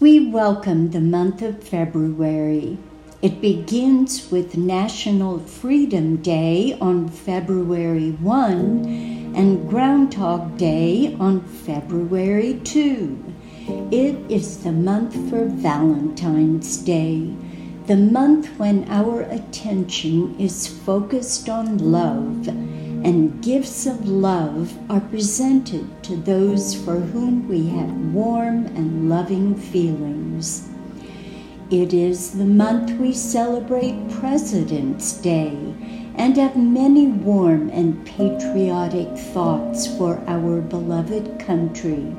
We welcome the month of February. It begins with National Freedom Day on February 1 and Groundhog Day on February 2. It is the month for Valentine's Day, the month when our attention is focused on love and gifts of love are presented to those for whom we have warm and loving feelings. It is the month we celebrate President's Day and have many warm and patriotic thoughts for our beloved country.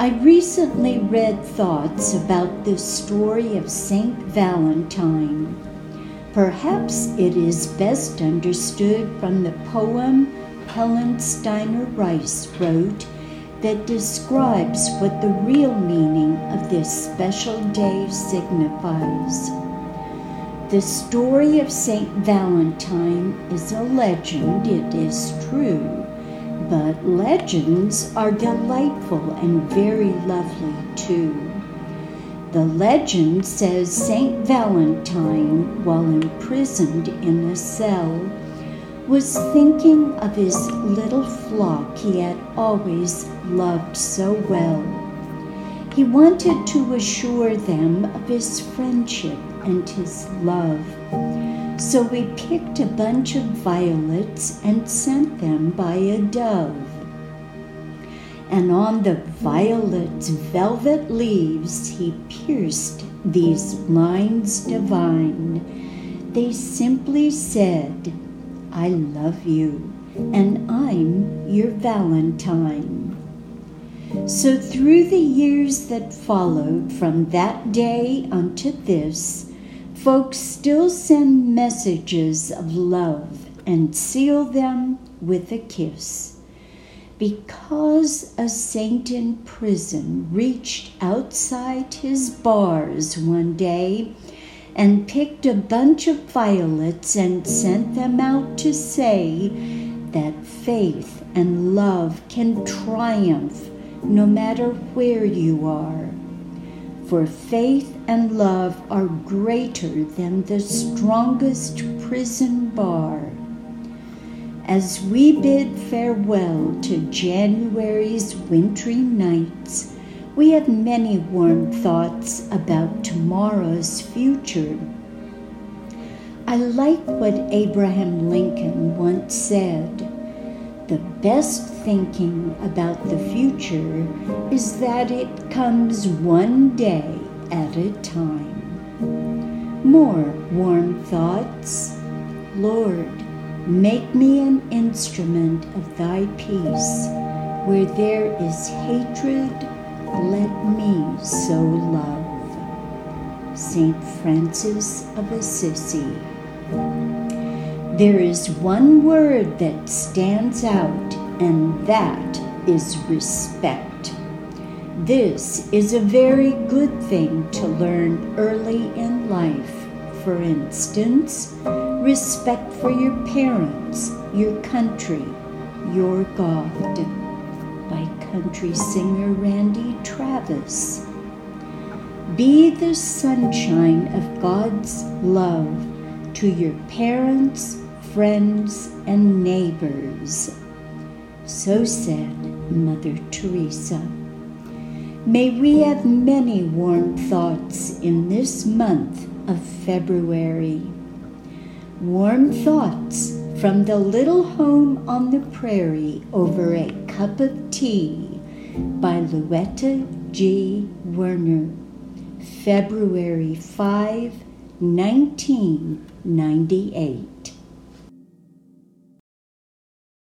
I recently read thoughts about the story of Saint Valentine Perhaps it is best understood from the poem Helen Steiner Rice wrote that describes what the real meaning of this special day signifies. The story of St. Valentine is a legend, it is true, but legends are delightful and very lovely too. The legend says Saint Valentine, while imprisoned in a cell, was thinking of his little flock he had always loved so well. He wanted to assure them of his friendship and his love. So he picked a bunch of violets and sent them by a dove and on the violet's velvet leaves he pierced these lines divine. They simply said, I love you, and I'm your Valentine. So, through the years that followed from that day unto this, folks still send messages of love and seal them with a kiss because a saint in prison reached outside his bars one day and picked a bunch of violets and sent them out to say that faith and love can triumph no matter where you are. For faith and love are greater than the strongest prison bar as we bid farewell to January's wintry nights, we have many warm thoughts about tomorrow's future. I like what Abraham Lincoln once said the best thinking about the future is that it comes one day at a time. More warm thoughts. Lord, Make me an instrument of thy peace. Where there is hatred, let me sow love. St. Francis of Assisi. There is one word that stands out, and that is respect. This is a very good thing to learn early in life for instance, respect for your parents, your country, your God, by country singer Randy Travis. Be the sunshine of God's love to your parents, friends, and neighbors. So said Mother Teresa. May we have many warm thoughts in this month of February. Warm thoughts from the little home on the prairie over a cup of tea by Louetta G. Werner, February 5, 1998.